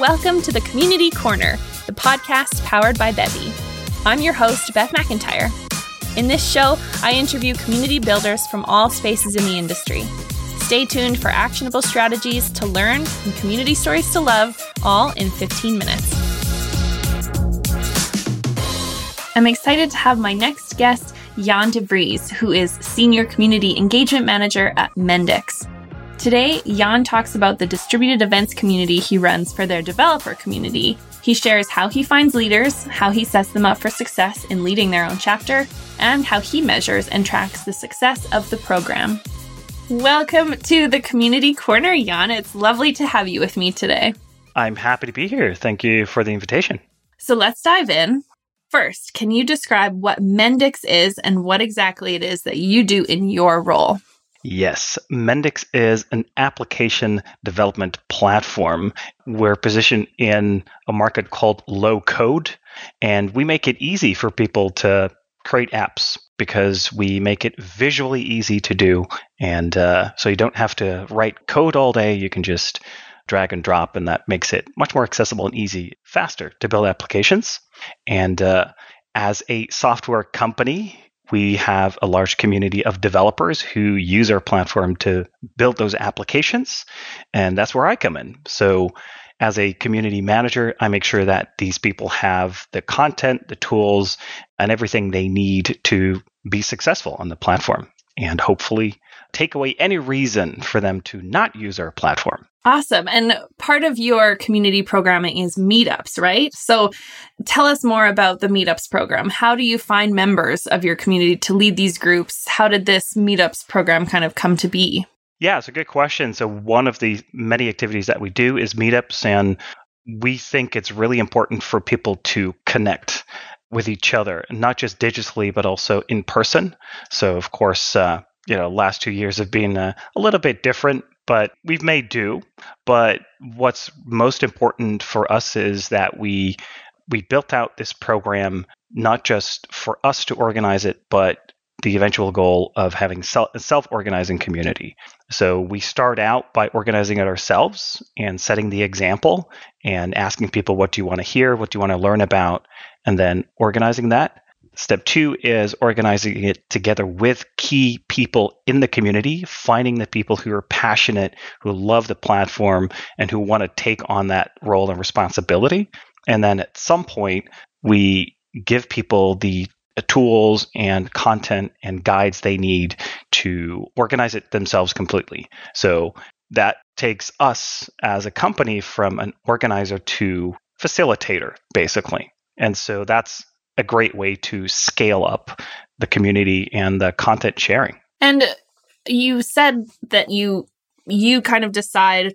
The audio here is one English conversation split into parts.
Welcome to the Community Corner, the podcast powered by Bevy. I'm your host, Beth McIntyre. In this show, I interview community builders from all spaces in the industry. Stay tuned for actionable strategies to learn and community stories to love, all in 15 minutes. I'm excited to have my next guest, Jan de Vries, who is Senior Community Engagement Manager at Mendix. Today, Jan talks about the distributed events community he runs for their developer community. He shares how he finds leaders, how he sets them up for success in leading their own chapter, and how he measures and tracks the success of the program. Welcome to the Community Corner, Jan. It's lovely to have you with me today. I'm happy to be here. Thank you for the invitation. So let's dive in. First, can you describe what Mendix is and what exactly it is that you do in your role? Yes, Mendix is an application development platform. We're positioned in a market called low code, and we make it easy for people to create apps because we make it visually easy to do. And uh, so you don't have to write code all day. You can just drag and drop, and that makes it much more accessible and easy, faster to build applications. And uh, as a software company, we have a large community of developers who use our platform to build those applications. And that's where I come in. So, as a community manager, I make sure that these people have the content, the tools, and everything they need to be successful on the platform and hopefully take away any reason for them to not use our platform. Awesome. And part of your community programming is meetups, right? So tell us more about the meetups program. How do you find members of your community to lead these groups? How did this meetups program kind of come to be? Yeah, it's a good question. So, one of the many activities that we do is meetups, and we think it's really important for people to connect with each other, not just digitally, but also in person. So, of course, uh, you know, last two years have been a, a little bit different but we've made do. But what's most important for us is that we we built out this program not just for us to organize it, but the eventual goal of having a self organizing community. So we start out by organizing it ourselves and setting the example and asking people, what do you want to hear? What do you want to learn about? And then organizing that. Step two is organizing it together with key people in the community, finding the people who are passionate, who love the platform, and who want to take on that role and responsibility. And then at some point, we give people the tools and content and guides they need to organize it themselves completely. So that takes us as a company from an organizer to facilitator, basically. And so that's a great way to scale up the community and the content sharing. And you said that you you kind of decide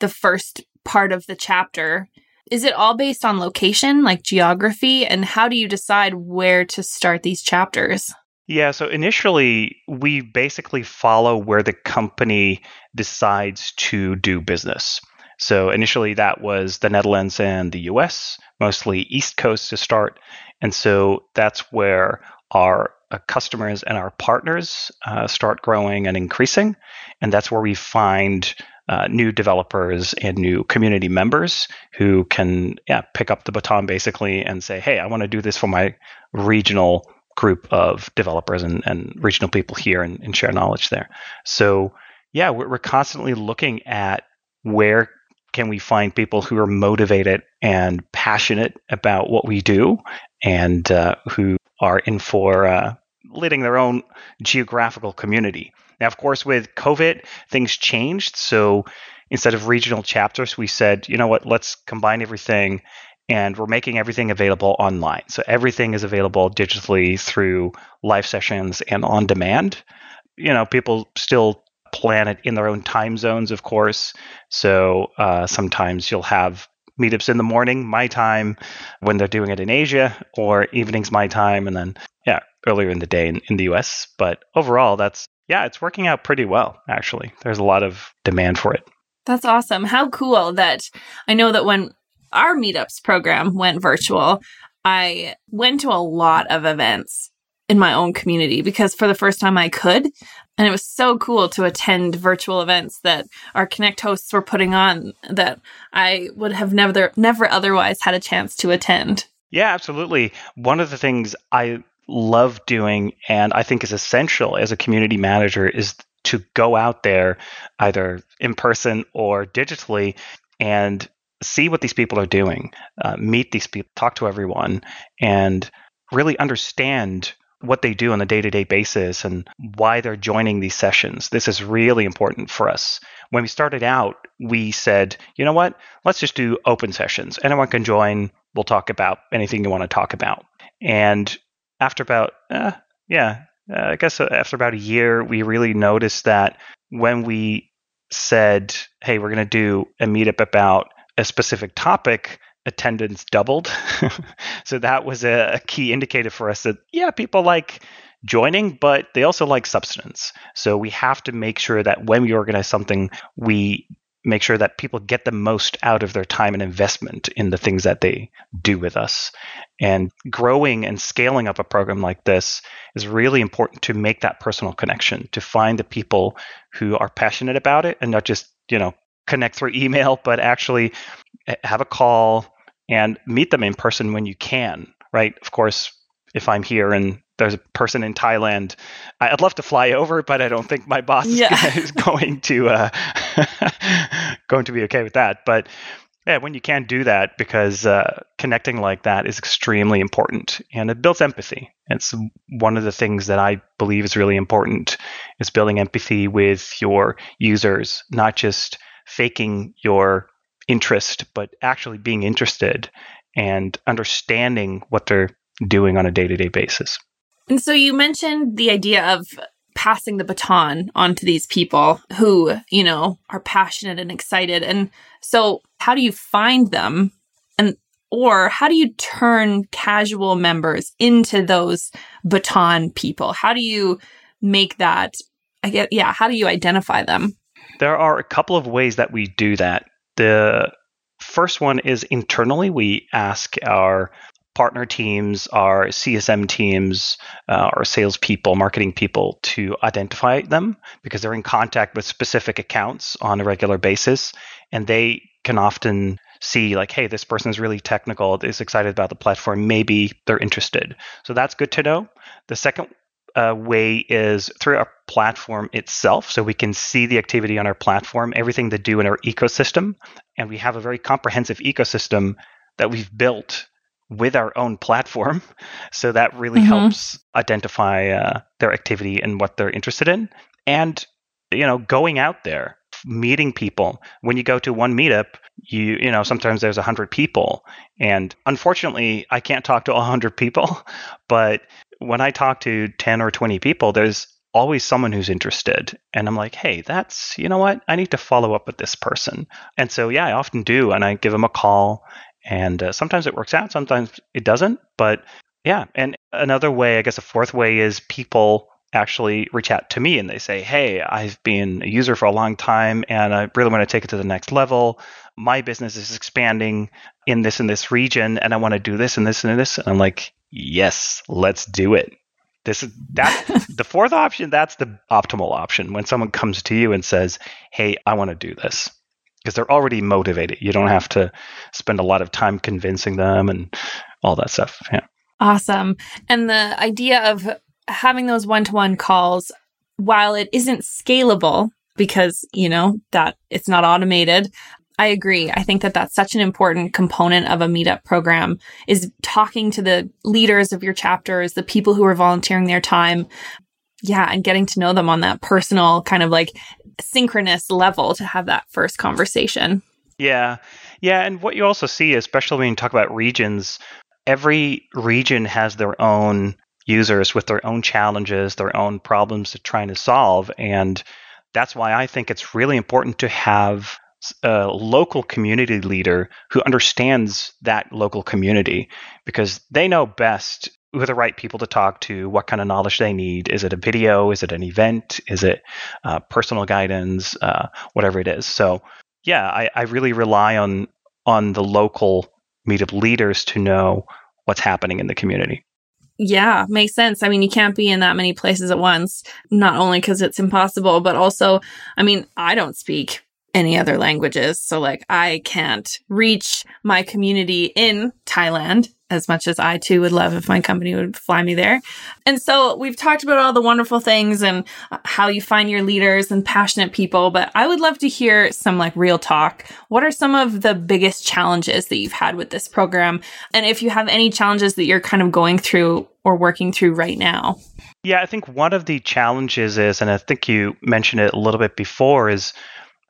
the first part of the chapter. Is it all based on location, like geography? And how do you decide where to start these chapters? Yeah, so initially, we basically follow where the company decides to do business. So initially, that was the Netherlands and the US, mostly East Coast to start. And so that's where our uh, customers and our partners uh, start growing and increasing. And that's where we find uh, new developers and new community members who can yeah, pick up the baton basically and say, hey, I want to do this for my regional group of developers and, and regional people here and, and share knowledge there. So, yeah, we're, we're constantly looking at where can we find people who are motivated and passionate about what we do and uh, who are in for uh, leading their own geographical community. Now, of course, with COVID, things changed. So instead of regional chapters, we said, you know what, let's combine everything and we're making everything available online. So everything is available digitally through live sessions and on demand. You know, people still plan it in their own time zones, of course. So uh, sometimes you'll have meetups in the morning, my time, when they're doing it in Asia, or evenings, my time, and then, yeah, earlier in the day in, in the US. But overall, that's, yeah, it's working out pretty well, actually. There's a lot of demand for it. That's awesome. How cool that I know that when our meetups program went virtual, I went to a lot of events in my own community because for the first time I could. And it was so cool to attend virtual events that our Connect hosts were putting on that I would have never never otherwise had a chance to attend. Yeah, absolutely. One of the things I love doing and I think is essential as a community manager is to go out there either in person or digitally and see what these people are doing, uh, meet these people, talk to everyone, and really understand what they do on a day to day basis and why they're joining these sessions. This is really important for us. When we started out, we said, you know what, let's just do open sessions. Anyone can join. We'll talk about anything you want to talk about. And after about, uh, yeah, uh, I guess after about a year, we really noticed that when we said, hey, we're going to do a meetup about a specific topic, attendance doubled. so that was a, key indicator for us that, yeah, people like joining, but they also like substance. So we have to make sure that when we organize something, we make sure that people get the most out of their time and investment in the things that they do with us. And growing and scaling up a program like this is really important to make that personal connection, to find the people who are passionate about it and not just, you know, connect through email, but actually eh, have a call and meet them in person when you can, right? Of course, if I'm here and there's a person in Thailand, I'd love to fly over, but I don't think my boss yeah. is going to uh, going to be okay with that. But yeah, when you can do that, because uh, connecting like that is extremely important, and it builds empathy. It's one of the things that I believe is really important is building empathy with your users, not just faking your interest, but actually being interested and understanding what they're doing on a day to day basis. And so you mentioned the idea of passing the baton on to these people who, you know, are passionate and excited. And so how do you find them? And or how do you turn casual members into those baton people? How do you make that I get yeah, how do you identify them? There are a couple of ways that we do that. The first one is internally, we ask our partner teams, our CSM teams, uh, our salespeople, marketing people to identify them because they're in contact with specific accounts on a regular basis. And they can often see, like, hey, this person is really technical, is excited about the platform. Maybe they're interested. So that's good to know. The second uh, way is through our platform itself. So we can see the activity on our platform, everything they do in our ecosystem. And we have a very comprehensive ecosystem that we've built with our own platform. So that really mm-hmm. helps identify uh, their activity and what they're interested in. And, you know, going out there, meeting people. When you go to one meetup, you, you know, sometimes there's 100 people. And unfortunately, I can't talk to 100 people. But when I talk to 10 or 20 people, there's always someone who's interested. And I'm like, hey, that's, you know what? I need to follow up with this person. And so, yeah, I often do. And I give them a call and uh, sometimes it works out, sometimes it doesn't. But yeah. And another way, I guess a fourth way is people actually reach out to me and they say, Hey, I've been a user for a long time and I really want to take it to the next level. My business is expanding in this and this region and I want to do this and this and this. And I'm like, Yes, let's do it. This is that the fourth option, that's the optimal option when someone comes to you and says, Hey, I want to do this because they're already motivated. You don't have to spend a lot of time convincing them and all that stuff. Yeah. Awesome. And the idea of having those one to one calls, while it isn't scalable because, you know, that it's not automated, I agree. I think that that's such an important component of a meetup program is talking to the leaders of your chapters, the people who are volunteering their time. Yeah. And getting to know them on that personal kind of like synchronous level to have that first conversation. Yeah. Yeah. And what you also see, especially when you talk about regions, every region has their own users with their own challenges, their own problems they're trying to solve. And that's why I think it's really important to have a local community leader who understands that local community because they know best who are the right people to talk to, what kind of knowledge they need. Is it a video? Is it an event? Is it uh, personal guidance? Uh, whatever it is. So yeah, I, I really rely on on the local meetup leaders to know what's happening in the community. Yeah, makes sense. I mean, you can't be in that many places at once, not only because it's impossible, but also, I mean, I don't speak any other languages. So, like, I can't reach my community in Thailand as much as I too would love if my company would fly me there. And so we've talked about all the wonderful things and how you find your leaders and passionate people, but I would love to hear some like real talk. What are some of the biggest challenges that you've had with this program? And if you have any challenges that you're kind of going through or working through right now? Yeah, I think one of the challenges is, and I think you mentioned it a little bit before, is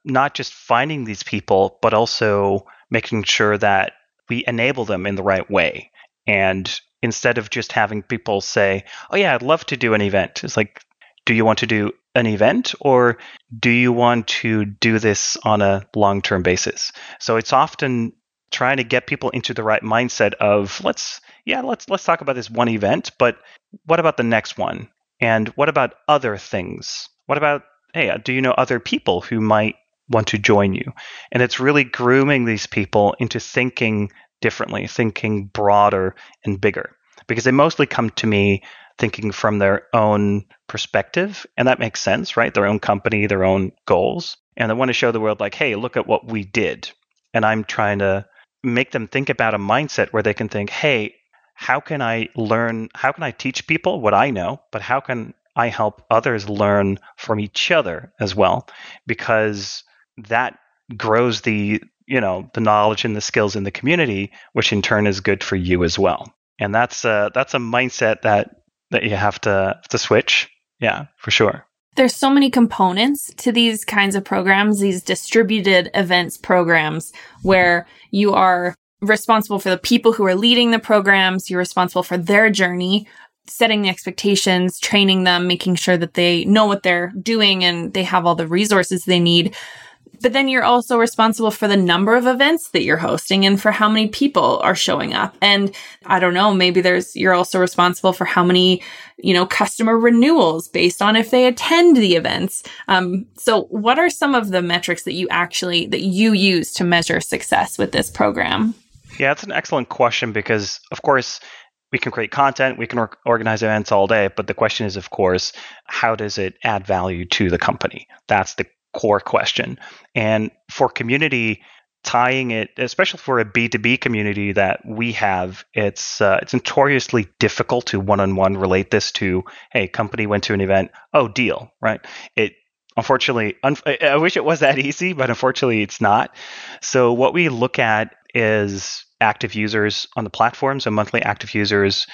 not just finding these people, but also making sure that we enable them in the right way. And instead of just having people say, oh, yeah, I'd love to do an event, it's like, do you want to do an event or do you want to do this on a long term basis? So it's often trying to get people into the right mindset of let's yeah let's let's talk about this one event but what about the next one and what about other things what about hey uh, do you know other people who might want to join you. And it's really grooming these people into thinking differently, thinking broader and bigger, because they mostly come to me thinking from their own perspective. And that makes sense, right? Their own company, their own goals. And they want to show the world, like, hey, look at what we did. And I'm trying to make them think about a mindset where they can think, hey, how can I learn? How can I teach people what I know? But how can I help others learn from each other as well? Because that grows the you know the knowledge and the skills in the community, which in turn is good for you as well. And that's a, that's a mindset that that you have to to switch. Yeah, for sure. There's so many components to these kinds of programs, these distributed events programs where you are responsible for the people who are leading the programs, you're responsible for their journey, setting the expectations, training them, making sure that they know what they're doing and they have all the resources they need. But then you're also responsible for the number of events that you're hosting and for how many people are showing up. And I don't know, maybe there's, you're also responsible for how many, you know, customer renewals based on if they attend the events. Um, so what are some of the metrics that you actually, that you use to measure success with this program? Yeah, that's an excellent question because, of course, we can create content, we can or- organize events all day, but the question is, of course, how does it add value to the company? That's the core question. And for community, tying it, especially for a B2B community that we have, it's uh, it's notoriously difficult to one-on-one relate this to, hey, company went to an event, oh, deal, right? It unfortunately, un- I wish it was that easy, but unfortunately, it's not. So what we look at is active users on the platform, so monthly active users.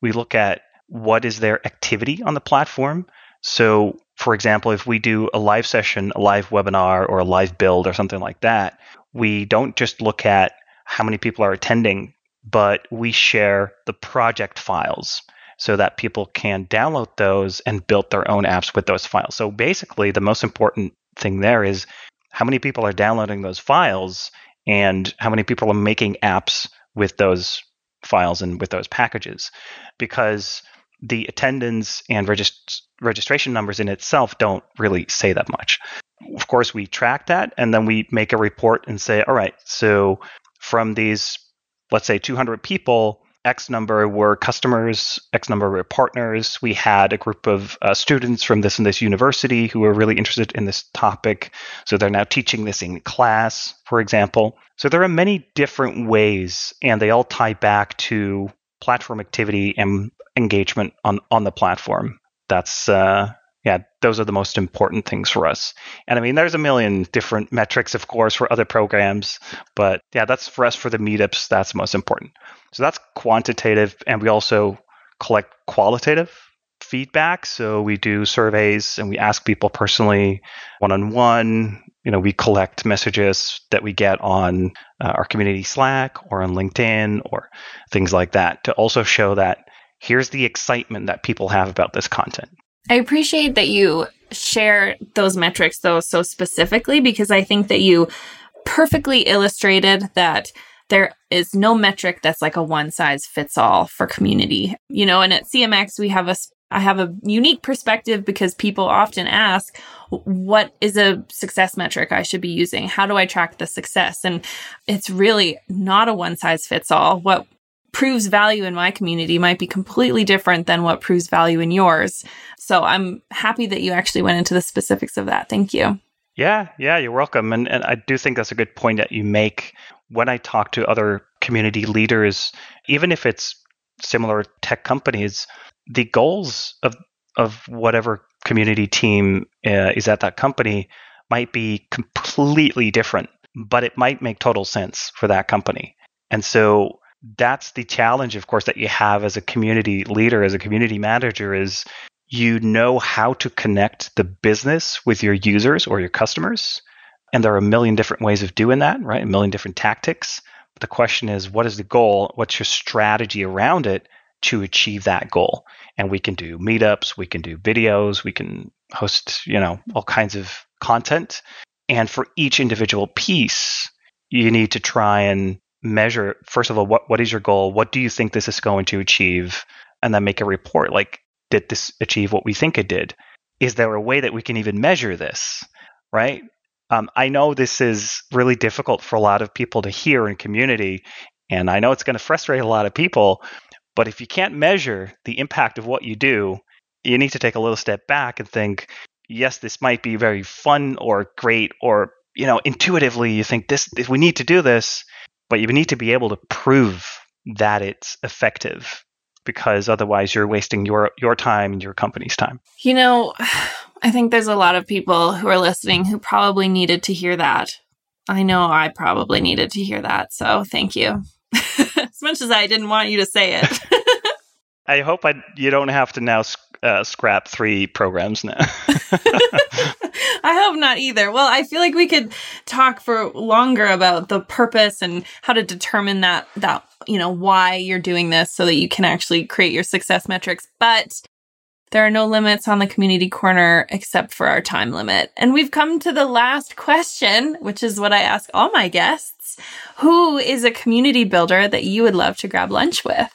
We look at what is their activity on the platform. So for example, if we do a live session, a live webinar, or a live build or something like that, we don't just look at how many people are attending, but we share the project files so that people can download those and build their own apps with those files. So basically, the most important thing there is how many people are downloading those files and how many people are making apps with those files and with those packages. Because the attendance and regist- registration numbers in itself don't really say that much. Of course, we track that and then we make a report and say, all right, so from these, let's say 200 people, X number were customers, X number were partners. We had a group of uh, students from this and this university who were really interested in this topic. So they're now teaching this in class, for example. So there are many different ways, and they all tie back to platform activity and engagement on on the platform. That's uh, yeah, those are the most important things for us. And I mean, there's a million different metrics, of course, for other programs, but yeah, that's for us for the meetups. That's most important. So that's quantitative, and we also collect qualitative feedback. So we do surveys and we ask people personally, one on one. You know, we collect messages that we get on uh, our community Slack or on LinkedIn or things like that to also show that here's the excitement that people have about this content. I appreciate that you share those metrics though so specifically because I think that you perfectly illustrated that there is no metric that's like a one size fits all for community. You know, and at CMX we have a I have a unique perspective because people often ask, what is a success metric I should be using? How do I track the success? And it's really not a one size fits all. What proves value in my community might be completely different than what proves value in yours. So I'm happy that you actually went into the specifics of that. Thank you. Yeah, yeah, you're welcome. And, and I do think that's a good point that you make. When I talk to other community leaders, even if it's similar tech companies, the goals of of whatever community team uh, is at that company might be completely different, but it might make total sense for that company. And so that's the challenge, of course, that you have as a community leader, as a community manager, is you know how to connect the business with your users or your customers. And there are a million different ways of doing that, right? A million different tactics. But the question is, what is the goal? What's your strategy around it to achieve that goal? And we can do meetups, we can do videos, we can host, you know, all kinds of content. And for each individual piece, you need to try and measure first of all what what is your goal? What do you think this is going to achieve? And then make a report like did this achieve what we think it did? Is there a way that we can even measure this right? Um, i know this is really difficult for a lot of people to hear in community and i know it's going to frustrate a lot of people but if you can't measure the impact of what you do you need to take a little step back and think yes this might be very fun or great or you know intuitively you think this we need to do this but you need to be able to prove that it's effective because otherwise you're wasting your your time and your company's time. You know, I think there's a lot of people who are listening who probably needed to hear that. I know I probably needed to hear that, so thank you. as much as I didn't want you to say it. I hope I you don't have to now uh, scrap three programs now. I hope not either. Well, I feel like we could talk for longer about the purpose and how to determine that that you know why you're doing this so that you can actually create your success metrics. But there are no limits on the community corner except for our time limit. And we've come to the last question, which is what I ask all my guests. Who is a community builder that you would love to grab lunch with?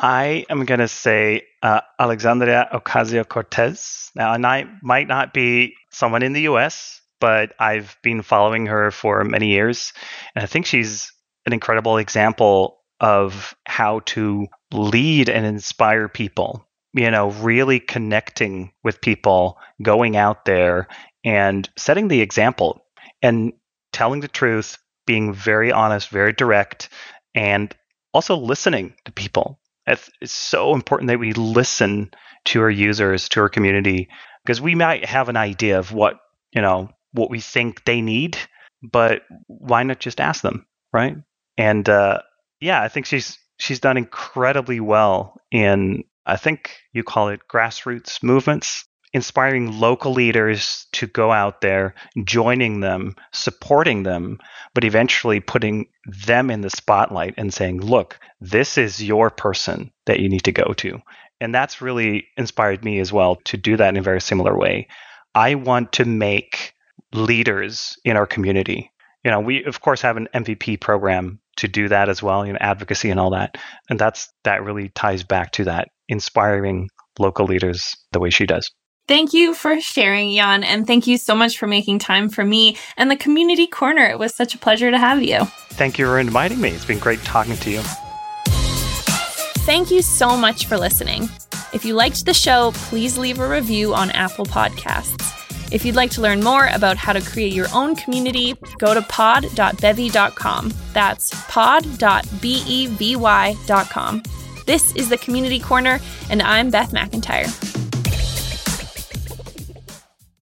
I am going to say uh, Alexandria Ocasio Cortez. Now, and I might not be someone in the US, but I've been following her for many years. And I think she's an incredible example of how to lead and inspire people. You know, really connecting with people, going out there and setting the example and telling the truth, being very honest, very direct, and also listening to people it's so important that we listen to our users, to our community, because we might have an idea of what, you know, what we think they need, but why not just ask them, right? And uh, yeah, I think she's she's done incredibly well in I think you call it grassroots movements inspiring local leaders to go out there, joining them, supporting them, but eventually putting them in the spotlight and saying, look, this is your person that you need to go to. And that's really inspired me as well to do that in a very similar way. I want to make leaders in our community. You know, we of course have an MVP program to do that as well, you know, advocacy and all that. And that's that really ties back to that inspiring local leaders the way she does. Thank you for sharing, Jan, and thank you so much for making time for me and the Community Corner. It was such a pleasure to have you. Thank you for inviting me. It's been great talking to you. Thank you so much for listening. If you liked the show, please leave a review on Apple Podcasts. If you'd like to learn more about how to create your own community, go to pod.bevy.com. That's pod.bevy.com. This is the Community Corner, and I'm Beth McIntyre.